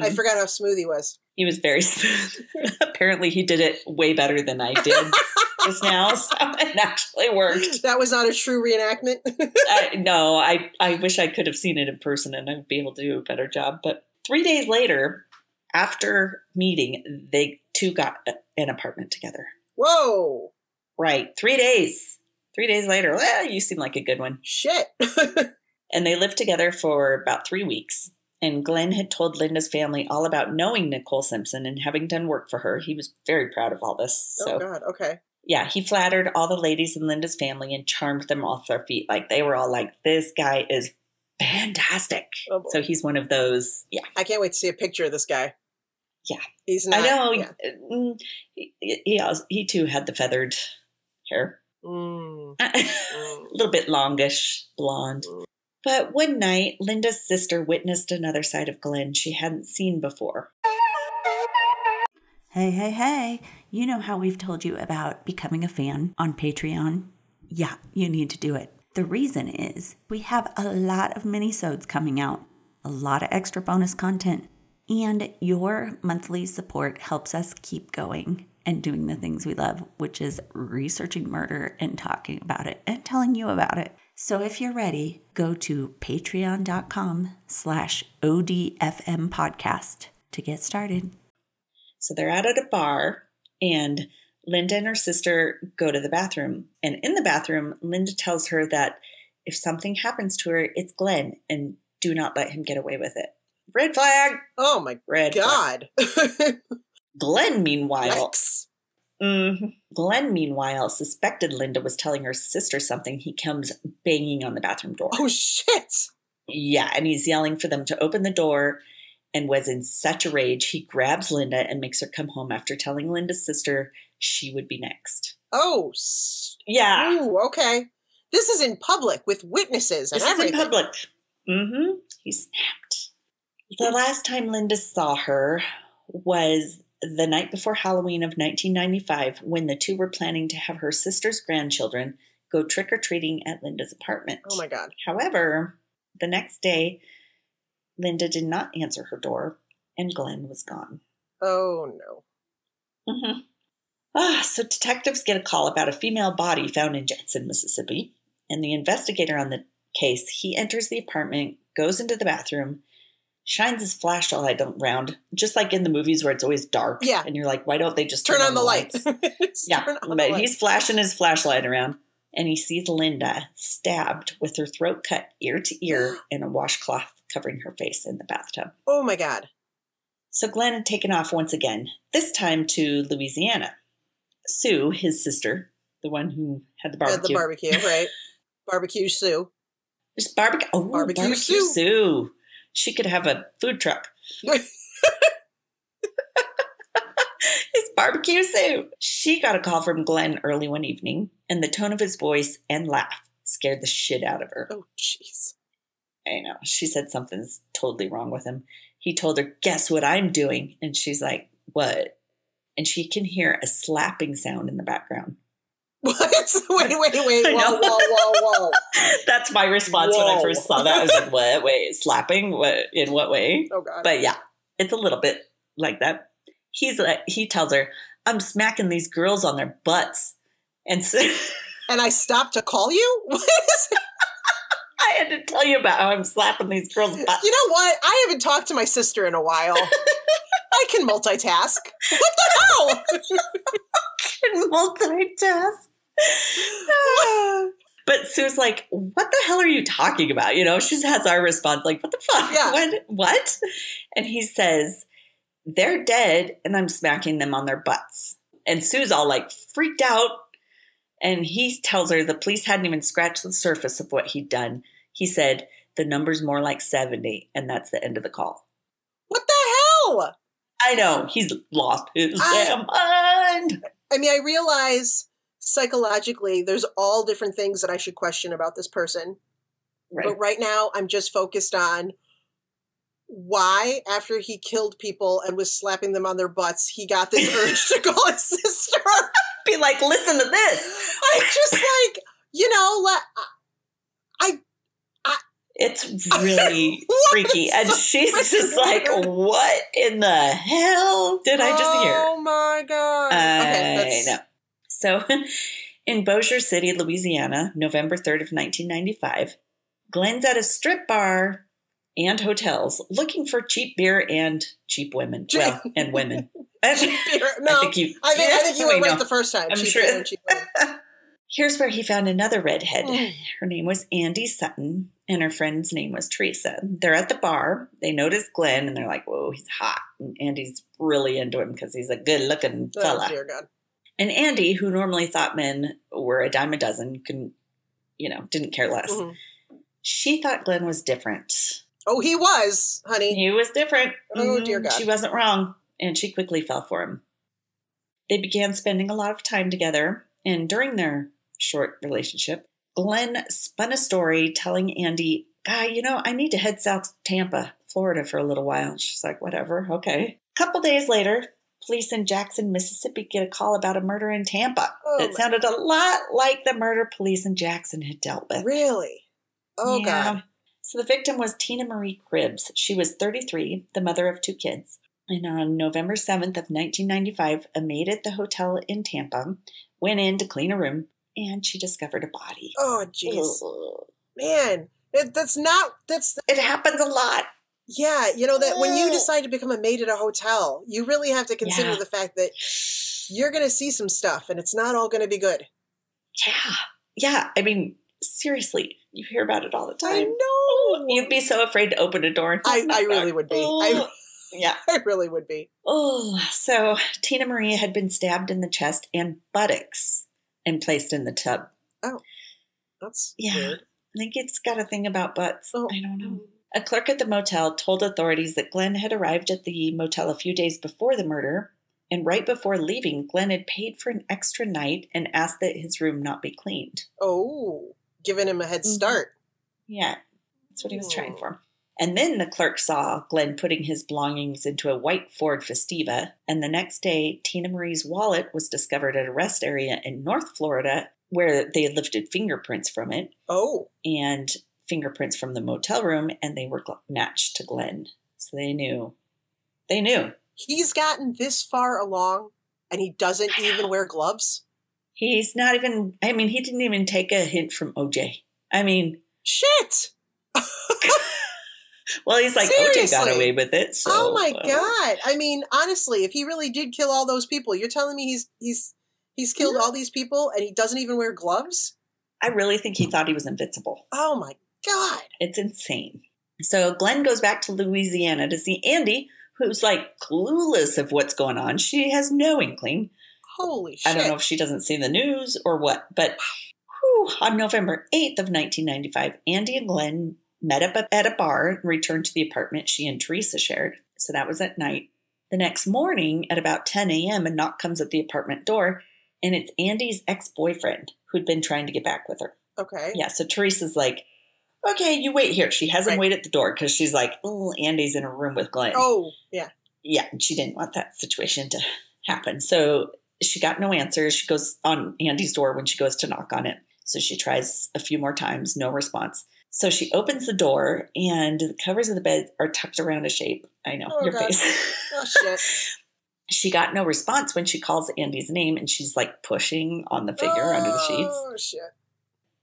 I
Mhm.
forgot how smooth he was.
He was very (laughs) smooth. Apparently, he did it way better than I did (laughs) just now, (laughs) so it actually worked.
That was not a true reenactment. (laughs)
I, no, I, I wish I could have seen it in person and I'd be able to do a better job. But three days later, after meeting, they two got a- an apartment together.
Whoa.
Right. Three days. Three days later, well, you seem like a good one.
Shit. (laughs)
And they lived together for about three weeks. And Glenn had told Linda's family all about knowing Nicole Simpson and having done work for her. He was very proud of all this. Oh, so
oh God. Okay.
Yeah, he flattered all the ladies in Linda's family and charmed them off their feet. Like they were all like, this guy is fantastic.
Oh.
So he's one of those. Yeah,
I can't wait to see a picture of this guy.
Yeah.
He's not.
I know.
yeah.
mm, He, he, als- he too had the feathered hair,
Mm,
a (laughs)
mm.
little bit longish, blonde. But one night, Linda's sister witnessed another side of Glenn she hadn't seen before.
Hey, hey, hey. You know how we've told you about becoming a fan on Patreon? Yeah, you need to do it. The reason is we have a lot of minisodes coming out, a lot of extra bonus content, and your monthly support helps us keep going. and doing the things we love, which is researching murder and talking about it and telling you about it. So if you're ready, go to patreon.com slash ODFM podcast to get started.
So they're out at a bar, and Linda and her sister go to the bathroom. And in the bathroom, Linda tells her that if something happens to her, it's Glenn, and do not let him get away with it. Red flag.
Oh my
Red
god. (laughs)
Glenn, meanwhile. Mhm. Glenn, meanwhile, suspected Linda was telling her sister something. He comes banging on the bathroom door.
Oh shit.
Yeah, and he's yelling for them to open the door and was in such a rage. He grabs Linda and makes her come home after telling Linda's sister she would be next.
Oh.
Yeah,
Ooh, okay. This is in public with witnesses and
this is in
everything.
public. Mm-hmm. He snapped. The last time Linda saw her was the night before Halloween of 1995 when the two were planning to have her sister's grandchildren go trick or treating at Linda's apartment.
Oh my god.
However, the next day, Linda did not answer her door and Glenn was gone.
Oh no.
Mm-hmm. Ah, so detectives get a call about a female body found in Jackson, Mississippi, and the investigator on the case he enters the apartment, goes into the bathroom, shines his flashlight around, just like in the movies where it's always dark.
Yeah.
and you're like, why don't they just
Turn, on the lights.
lights? (laughs) Yeah,
Turn on the
but
lights.
he's flashing his flashlight around, and he sees Linda stabbed with her throat cut ear to ear (gasps) and a washcloth covering her face in the bathtub.
Oh my god.
So Glenn had taken off once again, this time to Louisiana. Sue, his sister, the one who had the barbecue.
the barbecue, (laughs) right? Barbecue Sue.
There's barbecue. Oh,
Barbecue
barbecue,
Sue.
Sue. She could have a food truck. (laughs) It's barbecue Sue. She got a call from Glenn early one evening, and the tone of his voice and laugh scared the shit out of her.
Oh jeez.
I know. She said something's totally wrong with him. He told her, Guess what I'm doing? And she's like, What? And she can hear a slapping sound in the background.
What? (laughs) Wait, wait, wait. Whoa, whoa, whoa, whoa. (laughs)
That's my response when I first saw that. I was like, What? Wait, slapping? What? In what way?
Oh god.
But yeah, it's a little bit like that. He's like, he tells her, I'm smacking these girls on their butts. And so (laughs)
and I stopped to call you? (laughs) What is it?
I had to tell you about how I'm slapping these girls' butts.
You know what? I haven't talked to my sister in a while. (laughs) I can multitask. What the hell?
Can multitask. But Sue's like, what the hell are you talking about? You know, she has our response, like, what the fuck?
Yeah.
What? What? And he says, they're dead and I'm smacking them on their butts. And Sue's all like freaked out. And he tells her the police hadn't even scratched the surface of what he'd done. He said, the number's more like 70. And that's the end of the call.
What the hell?
I know, he's lost his
I-
damn mind.
I mean, I realize psychologically there's all different things that I should question about this person.
Right.
But right now, I'm just focused on why, after he killed people and was slapping them on their butts, he got this urge to call his (laughs) sister.
Be like, listen to this.
I just like, you know, let, i i
It's (laughs) really freaky. And
So
she's just
freaking
like, what in the hell did I just hear?
Oh my god! okay,
I
that's,
know. So, (laughs) in Bossier City, Louisiana, November 3rd of 1995, Glenn's at a strip bar and hotels looking for cheap beer and cheap women. Well, (laughs) and women. I
Beer- No, I
think
think
you.
I think, you were (laughs) right
know.
the first time.
I'm
Cheap
sure-
beer and cheap women. (laughs)
Here's where he found another redhead.
Mm.
Her name was Andy Sutton, and her friend's name was Teresa. They're at the bar. They notice Glenn, and they're like, "Whoa, he's hot!" And Andy's really into him because he's a good-looking
Oh,
fella.
dear God.
And Andy, who normally thought men were a dime a dozen, can, you know, didn't care less.
Mhm.
She thought Glenn was different.
Oh, he was, honey.
He was different.
Oh, dear mm-hmm. God.
She wasn't wrong, and she quickly fell for him. They began spending a lot of time together, and during their short relationship, Glenn spun a story telling Andy, Guy, you know, I need to head south to Tampa, Florida for a little while. And she's like, whatever, okay. A couple days later, police in Jackson, Mississippi get a call about a murder in Tampa
Oh,
that sounded a lot like the murder police in Jackson had dealt with.
Really? Oh
Yeah.
God.
So the victim was Tina Marie Cribbs. She was 33, the mother of two kids. And on November 7th of 1995, a maid at the hotel in Tampa went in to clean a room and she discovered a body.
Oh, jeez. Man, it, that's not, that's,
It happens a lot.
yeah, you know, that when you decide to become a maid at a hotel, you really have to consider
Yeah.
the fact that you're going to see some stuff and it's not all going to be good.
Yeah. Yeah. I mean, seriously, you hear about it all the time.
I
time. You'd be so afraid to open a door. And
I, I really would be. I,
yeah. (laughs)
I really would be.
Oh, so Tina Marie had been stabbed in the chest and buttocks and placed in the tub.
Oh, that's
Yeah.
weird.
I think it's got a thing about butts.
Oh.
I don't know. A clerk at the motel told authorities that Glenn had arrived at the motel a few days before the murder, and right before leaving, Glenn had paid for an extra night and asked that his room not be cleaned.
Oh, giving him a head
Mhm.
start.
Yeah, that's what he was trying
Oh.
for. And then the clerk saw Glenn putting his belongings into a white Ford Festiva, and the next day, Tina Marie's wallet was discovered at a rest area in North Florida where they had lifted fingerprints from it.
Oh,
and fingerprints from the motel room, and they were gl- matched to Glenn. So they knew. They knew.
he's gotten this far along and he doesn't even wear gloves.
He's not even, I mean, he didn't even take a hint from OJ. I mean,
Shit. (laughs)
well, he's like, OJ got away with it. So,
oh my
uh,
god. I mean, honestly, if he really did kill all those people, you're telling me he's he's he's killed all these people and he doesn't even wear gloves?
I really think he thought he was invincible.
Oh my god.
It's insane. So Glenn goes back to Louisiana to see Andy, who's like clueless of what's going on. She has no inkling.
Holy shit.
I don't know if she doesn't see the news or what, but whew, on November 8th of 1995, Andy and Glenn met up at a bar and returned to the apartment she and Teresa shared. So that was at night. The next morning at about 10 a.m., a knock comes at the apartment door, and it's Andy's ex boyfriend who'd been trying to get back with her.
Okay.
Yeah, so Teresa's like, okay, you wait here. She has him
Right.
wait at the door because she's like, oh, Andy's in a room with Glenn
Oh, yeah.
yeah, and she didn't want that situation to happen. So she got no answer. She goes on Andy's door when she goes to knock on it. So she tries a few more times, no response. So she opens the door and the covers of the bed are tucked around a shape. I know,
Oh,
your
God.
face.
Oh shit. (laughs)
she got no response when she calls Andy's name and she's like pushing on the figure under the sheets.
Oh shit.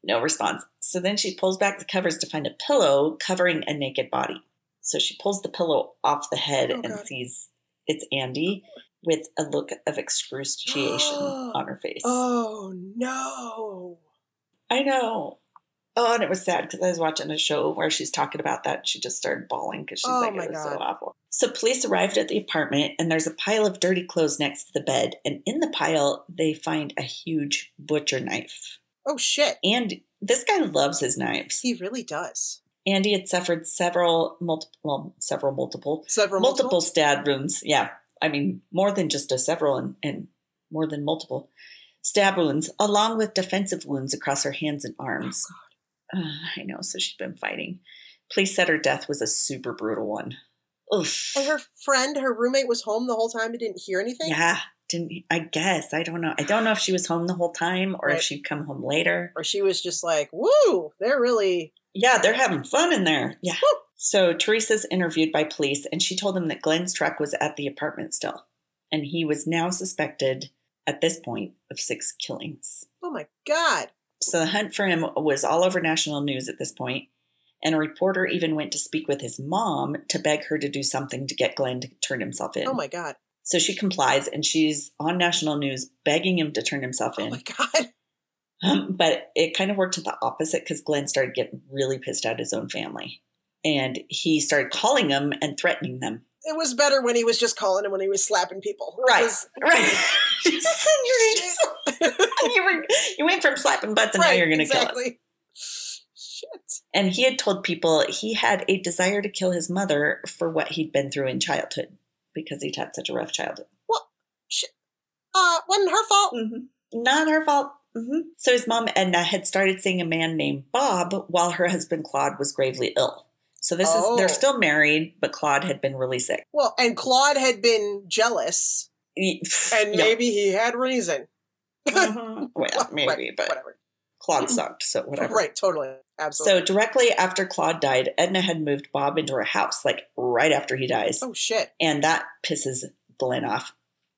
No response. So then she pulls back the covers to find a pillow covering a naked body. So she pulls the pillow off the head
Oh,
and
God.
sees it's Andy with a look of excruciation (gasps) on her face.
Oh no.
I know. Oh, and it was sad because I was watching a show where she's talking about that. And she just started bawling because she's
Oh,
like, it was so awful. So police arrived at the apartment, and there's a pile of dirty clothes next to the bed. And in the pile, they find a huge butcher knife.
Oh shit.
And this guy loves his knives.
He really does.
Andy had suffered several multiple, well, several multiple,
Several
multiple stab wounds. Yeah, I mean more than just a several, and, and more than multiple stab wounds, along with defensive wounds across her hands and arms. Oh, Uh, (sighs) I know. So she'd been fighting. Police said her death was a super brutal one. Oof.
And her friend, her roommate, was home the whole time and didn't hear anything.
Yeah. Didn't I guess? I don't know. I don't know if she was home the whole time or if she'd come home later.
Or she was just like, "Woo, they're really."
Yeah, they're having fun in there. Yeah. So Teresa's interviewed by police, and she told them that Glenn's truck was at the apartment still, and he was now suspected at this point of six killings.
Oh my god.
So the hunt for him was all over national news at this point, and a reporter even went to speak with his mom to beg her to do something to get Glenn to turn himself in.
Oh my god.
So she complies, and she's on national news begging him to turn himself in.
Oh my god.
Um, (laughs) (laughs) but it kind of worked to the opposite because Glenn started getting really pissed at his own family. And he started calling them and threatening them.
It was better when he was just calling and when he was slapping people.
Right. (laughs) Right. (laughs) (laughs) You, were, you went from slapping butts and now you're going to kill us.
Shit.
And he had told people he had a desire to kill his mother for what he'd been through in childhood because he'd had such a rough childhood. Well, shit.
Uh, wasn't her fault.
Mhm. Not her fault. hmm So his mom Edna had started seeing a man named Bob while her husband Claude was gravely ill. So this
Oh.
is they're still married, but Claude had been really sick.
Well, and Claude had been jealous,
He-
and
yeah.
maybe he had reason.
Mhm. (laughs) well, maybe,
Right,
but
whatever.
Claude sucked, so whatever.
Right, totally. Absolutely.
So directly after Claude died, Edna had moved Bob into her house, like right after he dies.
oh shit.
And that pisses Glenn off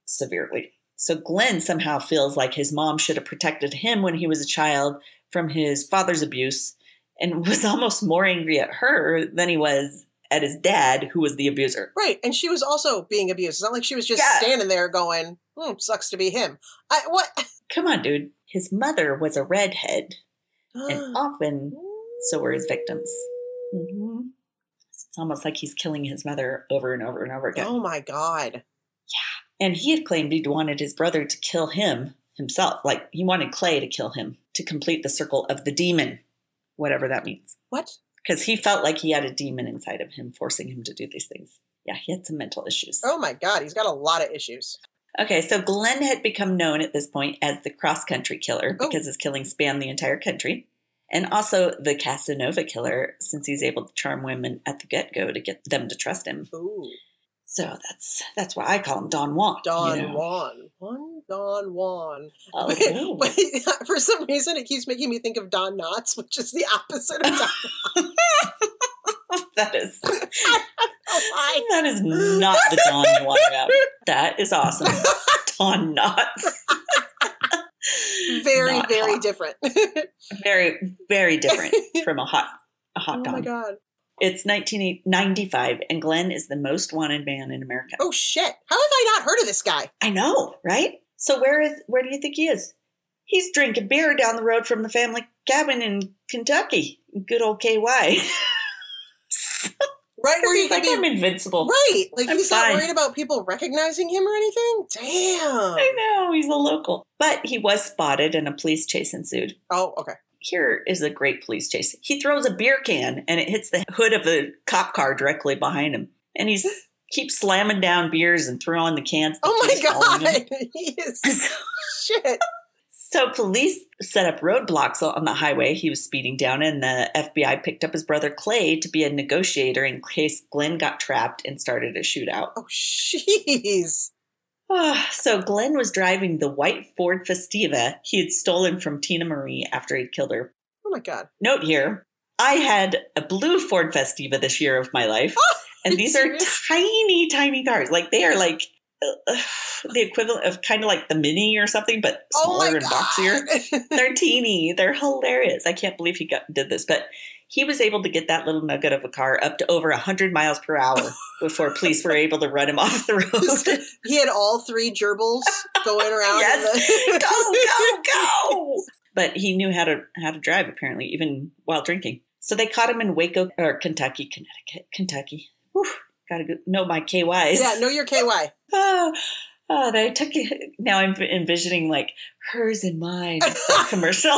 severely. So Glenn somehow feels like his mom should have protected him when he was a child from his father's abuse and was (laughs) almost more angry at her than he was at his dad, who was the abuser.
Right, and she was also being abused. It's not like she was just
Yeah.
standing there going, "Hmm, sucks to be him." I what? (laughs)
Come on, dude. His mother was a redhead, and (gasps) often so were his victims. hmm It's almost like he's killing his mother over and over and over again.
oh my god. Yeah.
And he had claimed he'd wanted his brother to kill him himself. Like he wanted Clay to kill him to complete the circle of the demon, whatever that means.
What?
Because he felt like he had a demon inside of him forcing him to do these things. Yeah, he had some mental issues.
Oh my god, he's got a lot of issues.
Okay, so Glenn had become known at this point as the cross country killer
Oh.
because his killings spanned the entire country. And also the Casanova killer, since he's able to charm women at the get go to get them to trust him.
Ooh,
So that's that's why I call him Don Juan. you
Don
know.
Juan, one Don Juan.
Oh, (laughs)
But,
no.
but for some reason, it keeps making me think of Don Knotts, which is the opposite of Don. (laughs)
that is (laughs)
Why?
that is not the Don you want. That is awesome. Don Knotts.
Very,
Not
very
hot.
different.
Very, very different from a hot a hot
oh
Don.
my god.
It's 1995, and Glenn is the most wanted man in America.
Oh shit. How have I not heard of this guy?
I know, right? So where is where do you think he is? He's drinking beer down the road from the family cabin in Kentucky. Good old KY. (laughs)
Right where you
like,
be
I'm invincible.
Right. Like
I'm
he's
fine.
not worried about people recognizing him or anything? Damn.
I know, he's a local. But he was spotted and a police chase ensued.
Oh, okay.
Here is a great police chase. He throws a beer can and it hits the hood of a cop car directly behind him. And he's keeps slamming down beers and throwing the cans.
Oh my god. (laughs) he is (laughs) shit.
So police set up roadblocks on the highway he was speeding down, and the FBI picked up his brother Clay to be a negotiator in case Glenn got trapped and started a shootout.
Oh jeez.
Ah, so Glenn was driving the white Ford Festiva he had stolen from Tina Marie after he'd killed her.
Oh my god.
Note here, I had a blue Ford Festiva this year of my life, and these are tiny, tiny cars. Like they are like uh, the equivalent of kind of like the Mini or something, but
Oh
smaller
my
and boxier. (laughs) They're teeny. They're hilarious. I can't believe he got, did this, but he was able to get that little nugget of a car up to over 100 miles per hour (laughs) before police were able to run him off the road.
he had all three gerbils going around.
Yes. go, go, (laughs) go! But he knew how to how to drive apparently, even while drinking. So they caught him in Waco or Kentucky, Connecticut, Kentucky. Whew, gotta go, know my KYs.
yeah, know your KY. (laughs)
Oh, oh, they took it. Now I'm envisioning like hers and mine commercial.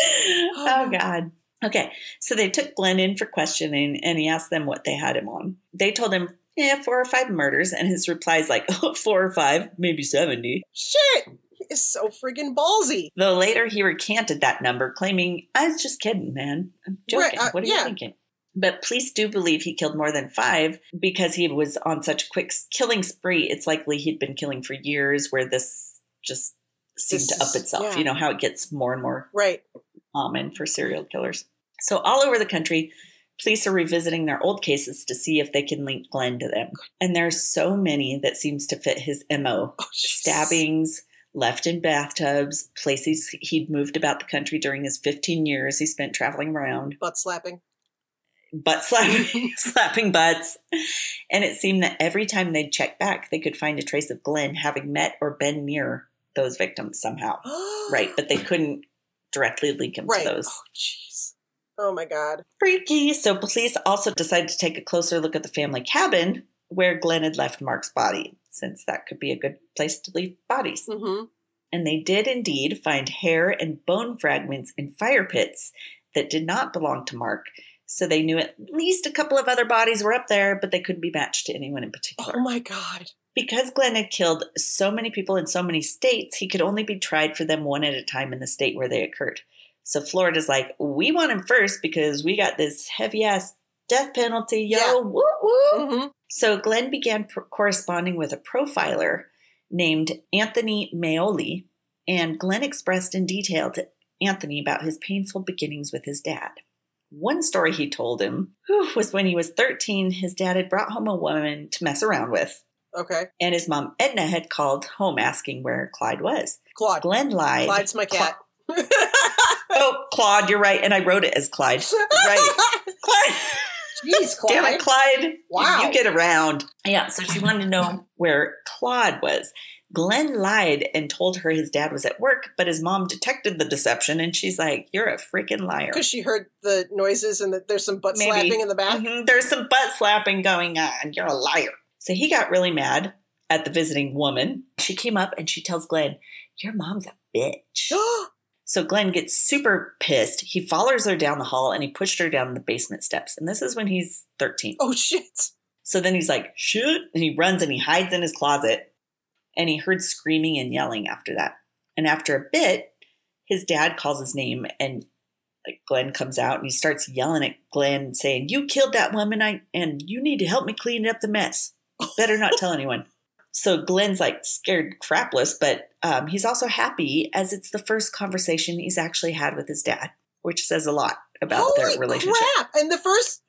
(laughs) oh God. Okay, so they took Glenn in for questioning, and he asked them what they had him on. They told him, "Yeah, four or five murders," and his replies like, oh, (laughs) four or five, maybe seventy."
Shit. He is so friggin' ballsy.
Though later he recanted that number, claiming, "I was just kidding, man. I'm joking.
Right, uh,
what are you thinking?" But police do believe he killed more than five because he was on such a quick killing spree. It's likely he'd been killing for years, where this just seemed
This
to up
is-
itself.
yeah.
You know how it gets more and more
Right.
Common for serial killers. So all over the country, police are revisiting their old cases to see if they can link Glenn to them. And there's so many that seems to fit his MO.
Oh,
Stabbings, left in bathtubs, places he'd moved about the country during his 15 years he spent traveling around,
Butt slapping.
butt slapping, (laughs) slapping butts. And it seemed that every time they'd check back, they could find a trace of Glenn having met or been near those victims somehow. (gasps) Right, but they couldn't directly link him
Right.
to those.
Oh, jeez. Oh my god.
Freaky. So police also decided to take a closer look at the family cabin where Glenn had left Mark's body, since that could be a good place to leave bodies.
Mm-hmm.
And they did indeed find hair and bone fragments in fire pits that did not belong to Mark. So they knew at least a couple of other bodies were up there, but they couldn't be matched to anyone in particular.
Oh my god.
Because Glenn had killed so many people in so many states, he could only be tried for them one at a time in the state where they occurred. So Florida's like, we want him first because we got this heavy ass death penalty, yo,
Yeah.
woo woo.
Mm-hmm.
So Glenn began corresponding with a profiler named Anthony Meoli, and Glenn expressed in detail to Anthony about his painful beginnings with his dad. One story he told him whew, was when he was 13, his dad had brought home a woman to mess around with,
Okay.
and his mom Edna had called home asking where Clyde was.
Claude.
Glenn lied.
Clyde's my cat. (laughs)
Oh, Claude, you're right, and I wrote it as Clyde. Right. (laughs) Clyde.
Jeez, Clyde. (laughs)
Damn it, Clyde.
Wow.
You get around. Yeah, so she wanted to know where Claude was. Glenn lied and told her his dad was at work, but his mom detected the deception and she's like, You're a freaking liar.
Because she heard the noises and that there's some butt
Maybe.
slapping in the back.
Mhm, There's some butt slapping going on. You're a liar. So he got really mad at the visiting woman. She came up and she tells Glenn, Your mom's a bitch. (gasps) So Glenn gets super pissed. He follows her down the hall and he pushed her down the basement steps. And this is when he's 13.
oh shit.
So then he's like, shoot. And he runs and he hides in his closet. And he heard screaming and yelling after that. And after a bit, his dad calls his name and like Glenn comes out and he starts yelling at Glenn, saying, You killed that woman, I and you need to help me clean up the mess. Better not tell anyone. So Glenn's like scared crapless, but um, he's also happy as it's the first conversation he's actually had with his dad, which says a lot about
Holy
their relationship.
crap! And the first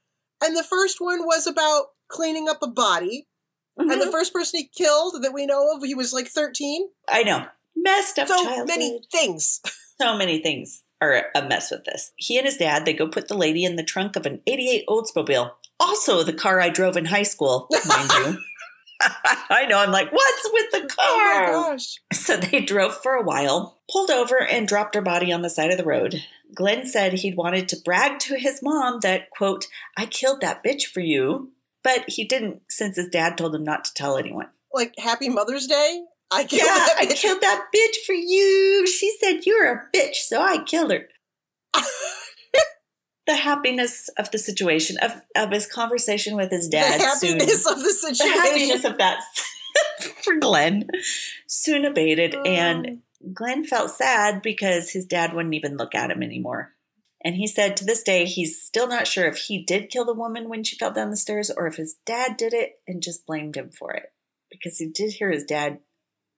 and the first one was about cleaning up a body. And
Mhm.
the first person he killed that we know of, he was like 13.
I know. Messed up
so
childhood.
many things. (laughs)
so many things are a mess with this. He and his dad, they go put the lady in the trunk of an 88 Oldsmobile, also the car I drove in high school, mind you. (laughs) I know, I'm like, what's with the car?
Oh my gosh.
so they drove for a while, pulled over, and dropped her body on the side of the road. Glenn said he'd wanted to brag to his mom that, quote, I killed that bitch for you. But he didn't since his dad told him not to tell anyone.
Like Happy Mother's Day. I killed
Yeah,
that
I
bitch.
killed that bitch for you. She said you're a bitch, so I killed her. The happiness of the situation, of, of his conversation with his
the
dad soon.
happiness of the situation. (laughs)
The happiness of that (laughs) for Glenn soon abated,
Oh.
and Glenn felt sad because his dad wouldn't even look at him anymore. And he said to this day, he's still not sure if he did kill the woman when she fell down the stairs or if his dad did it and just blamed him for it. Because he did hear his dad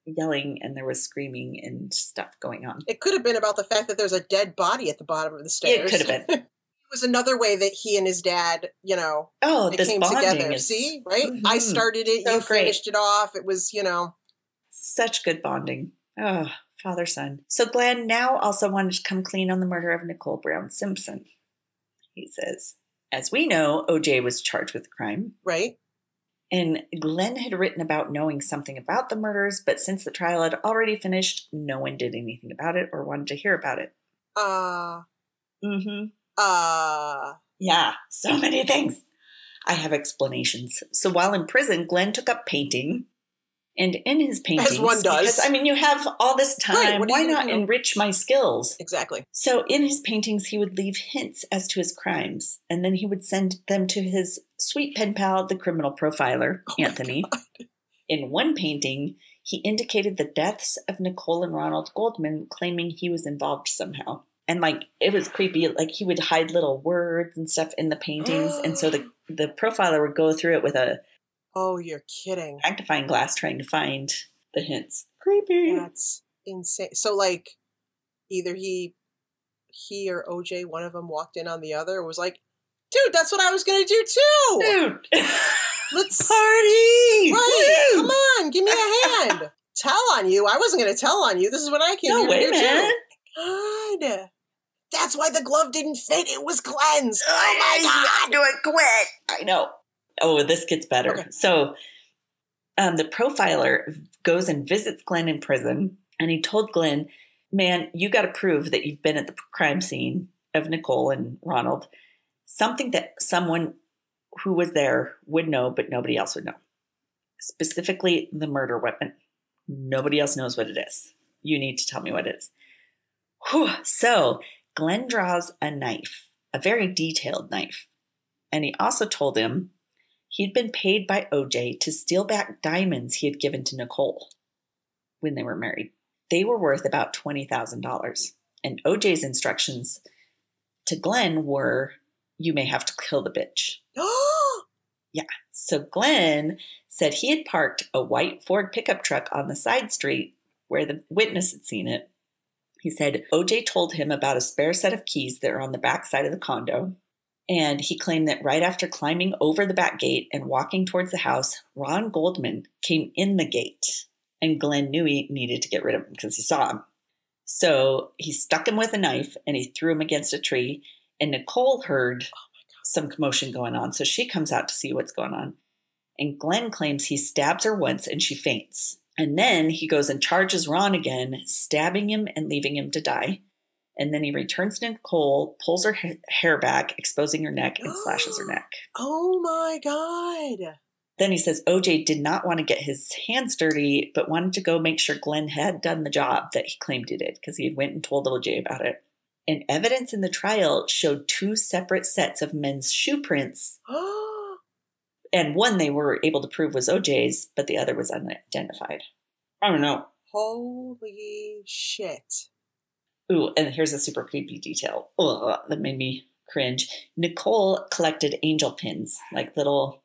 yelling and there was screaming and stuff going on.
It could have been about the fact that there's a dead body at the bottom of the stairs.
It could have been. (laughs)
it was another way that he and his dad, you know,
Oh,
it
this
came together.
is
See, right? I
Mhm.
started it,
So
you
great.
finished it off. It was, you know,
such good bonding. Oh, father son. So Glenn now also wanted to come clean on the murder of Nicole Brown Simpson. He says, as we know, OJ was charged with the crime,
right?
and Glenn had written about knowing something about the murders, but since the trial had already finished, no one did anything about it or wanted to hear about it.
Uh,
Mm-hmm.
Uh,
Yeah, so (laughs) many things. I have explanations. So while in prison, Glenn took up painting. And in his paintings, as
one does.
because, I mean, you have all this time.
do
Why not
know?
enrich my skills?
exactly.
So in his paintings, he would leave hints as to his crimes, and then he would send them to his sweet pen pal, the criminal profiler, (laughs)
Oh
Anthony. In one painting, he indicated the deaths of Nicole and Ronald Goldman, claiming he was involved somehow. And like it was creepy, like he would hide little words and stuff in the paintings, and so the (gasps) the profiler would go through it with a
Oh, you're kidding.
magnifying glass trying to find the hints. Creepy.
That's insane. So, like, either he, he or OJ, one of them walked in on the other, was like, "Dude, that's what I was gonna do too.
Dude, (laughs)
Let's (laughs)
party!
right.
Woo!
Come on, give me a (laughs) hand. tell on you. I wasn't gonna tell on you. This is what I came
No
here
way,
to do
man.
too. God, that's why the glove didn't fit. It was cleansed. Oh my god.
Do it quick. I know. Oh, this gets better.
Okay.
So, um, the profiler goes and visits Glenn in prison, and he told Glenn, "Man, you got to prove that you've been at the crime scene of Nicole and Ronald. Something that someone who was there would know, but nobody else would know. Specifically, the murder weapon. Nobody else knows what it is. You need to tell me what it is." Whew. So, Glenn draws a knife, a very detailed knife. And he also told him he'd been paid by OJ to steal back diamonds he had given to Nicole when they were married. They were worth about $20,000. And OJ's instructions to Glenn were you may have to kill the bitch. (gasps) Yeah. So Glenn said he had parked a white Ford pickup truck on the side street where the witness had seen it. He said OJ told him about a spare set of keys that are on the back side of the condo. And he claimed that right after climbing over the back gate and walking towards the house, Ron Goldman came in the gate. And Glenn knew he needed to get rid of him because he saw him. So he stuck him with a knife and he threw him against a tree. And Nicole heard oh some commotion going on. So she comes out to see what's going on. And Glenn claims he stabs her once and she faints. And then he goes and charges Ron again, stabbing him and leaving him to die. And then he returns to Nicole, pulls her ha- hair back, exposing her neck, and slashes her (gasps) neck.
Oh my god.
Then he says OJ did not want to get his hands dirty, but wanted to go make sure Glenn had done the job that he claimed he did because he had went and told OJ about it. And evidence in the trial showed two separate sets of men's shoe prints, (gasps) (gasps) and one they were able to prove was OJ's, but the other was unidentified. I don't know.
Holy shit.
Ooh, and here's a super creepy detail. Ugh, that made me cringe. Nicole collected angel pins, like little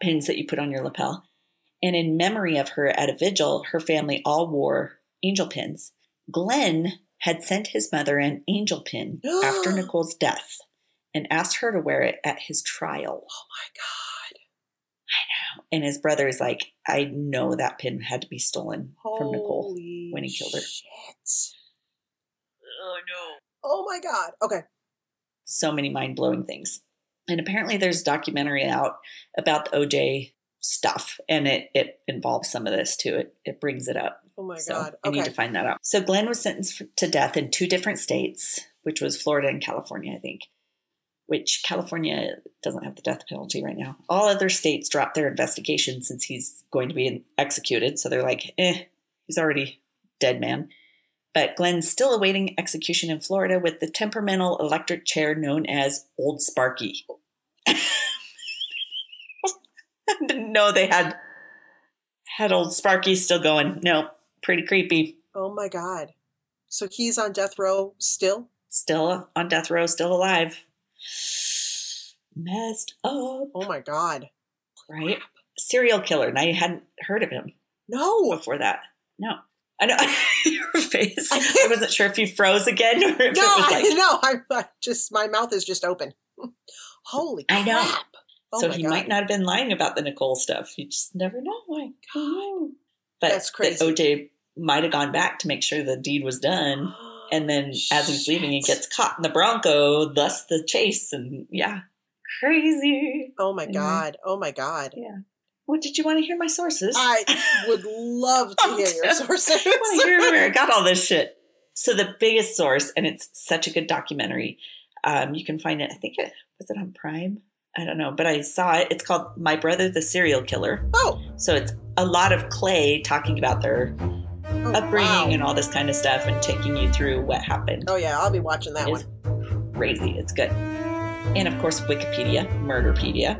pins that you put on your lapel. And in memory of her at a vigil, her family all wore angel pins. Glenn had sent his mother an angel pin (gasps) after Nicole's death and asked her to wear it at his trial.
Oh my god.
And his brother is like, I know that pin had to be stolen from Nicole. When he killed her.
Shit.
Oh no.
Oh my god. Okay.
so many mind blowing things. And apparently, there's a documentary out about the OJ stuff, and it it involves some of this too. It it brings it up.
Oh my
So
god.
I need to find that out. So Glenn was sentenced to death in two different states, which was Florida and California, I think. Which California doesn't have the death penalty right now. All other states dropped their investigation since he's going to be executed. So they're like, eh, he's already dead man. But Glenn's still awaiting execution in Florida with the temperamental electric chair known as Old Sparky. (laughs) I didn't know they had had Old Sparky still going. No, pretty creepy.
Oh my god. So he's on death row still?
Still on death row, still alive. (sighs) Messed up,
Oh my god.
right? Serial killer, and I hadn't heard of him
No.
before that. No, I know (laughs) your face. I wasn't sure if you froze again or if
No,
it was like.
I know. I'm I just my mouth is just open. (laughs) Holy
I know.
crap. Oh
so he
God.
might not have been lying about the Nicole stuff. You just never know. Like, oh. But
That's crazy.
That OJ might have gone back to make sure the deed was done. (gasps) (gasps) And then as he's leaving, he gets caught in the Bronco, thus the chase. And yeah, crazy.
Oh my god. Oh my god. Yeah.
What did you want to hear my sources?
I (laughs) would love to hear your sources.
I want to hear where I got all this shit. So the biggest source, and it's such a good documentary. Um, you can find it. I think it was it on Prime. I don't know, but I saw it. It's called My Brother the Serial Killer.
oh,
So it's a lot of Clay talking about their
oh,
upbringing
wow.
and all this kind of stuff, and taking you through what happened.
Oh yeah, I'll be watching that
It's
one.
crazy. It's good. And of course, Wikipedia, Murderpedia,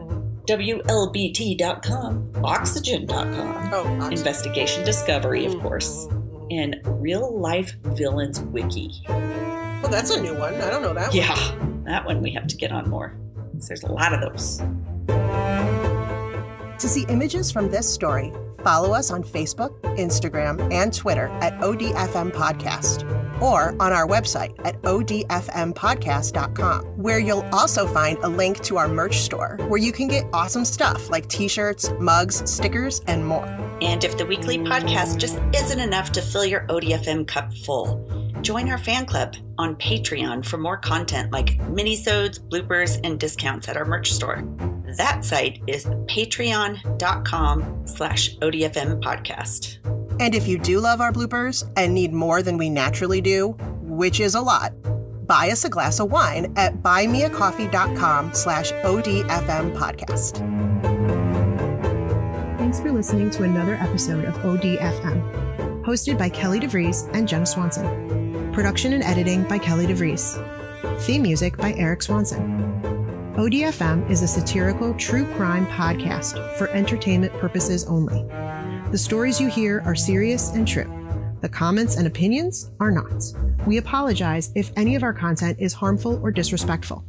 WLBT.com, Oxygen.com,
Oh, Oxygen.
Investigation Discovery, of
Mm,
course, and Real Life Villains Wiki.
Well, that's a new one. I don't know that one.
Yeah, that one we have to get on more. There's a lot of those.
To see images from this story, follow us on Facebook, Instagram, and Twitter at ODFM Podcast or on our website at odfmpodcast.com, where you'll also find a link to our merch store where you can get awesome stuff like t shirts, mugs, stickers, and more.
And if the weekly podcast just isn't enough to fill your ODFM cup full, join our fan club on Patreon for more content like minisodes, bloopers, and discounts at our merch store. That site is patreon.com slash ODFM podcast.
And if you do love our bloopers and need more than we naturally do, which is a lot, buy us a glass of wine at buymeacoffee.com slash ODFM podcast.
Thanks for listening to another episode of ODFM, hosted by Kelly DeVries and Jenna Swanson. Production and editing by Kelly DeVries. Theme music by Erik Swanson. ODFM is a satirical true crime podcast for entertainment purposes only. The stories you hear are serious and true. The comments and opinions are not. We apologize if any of our content is harmful or disrespectful.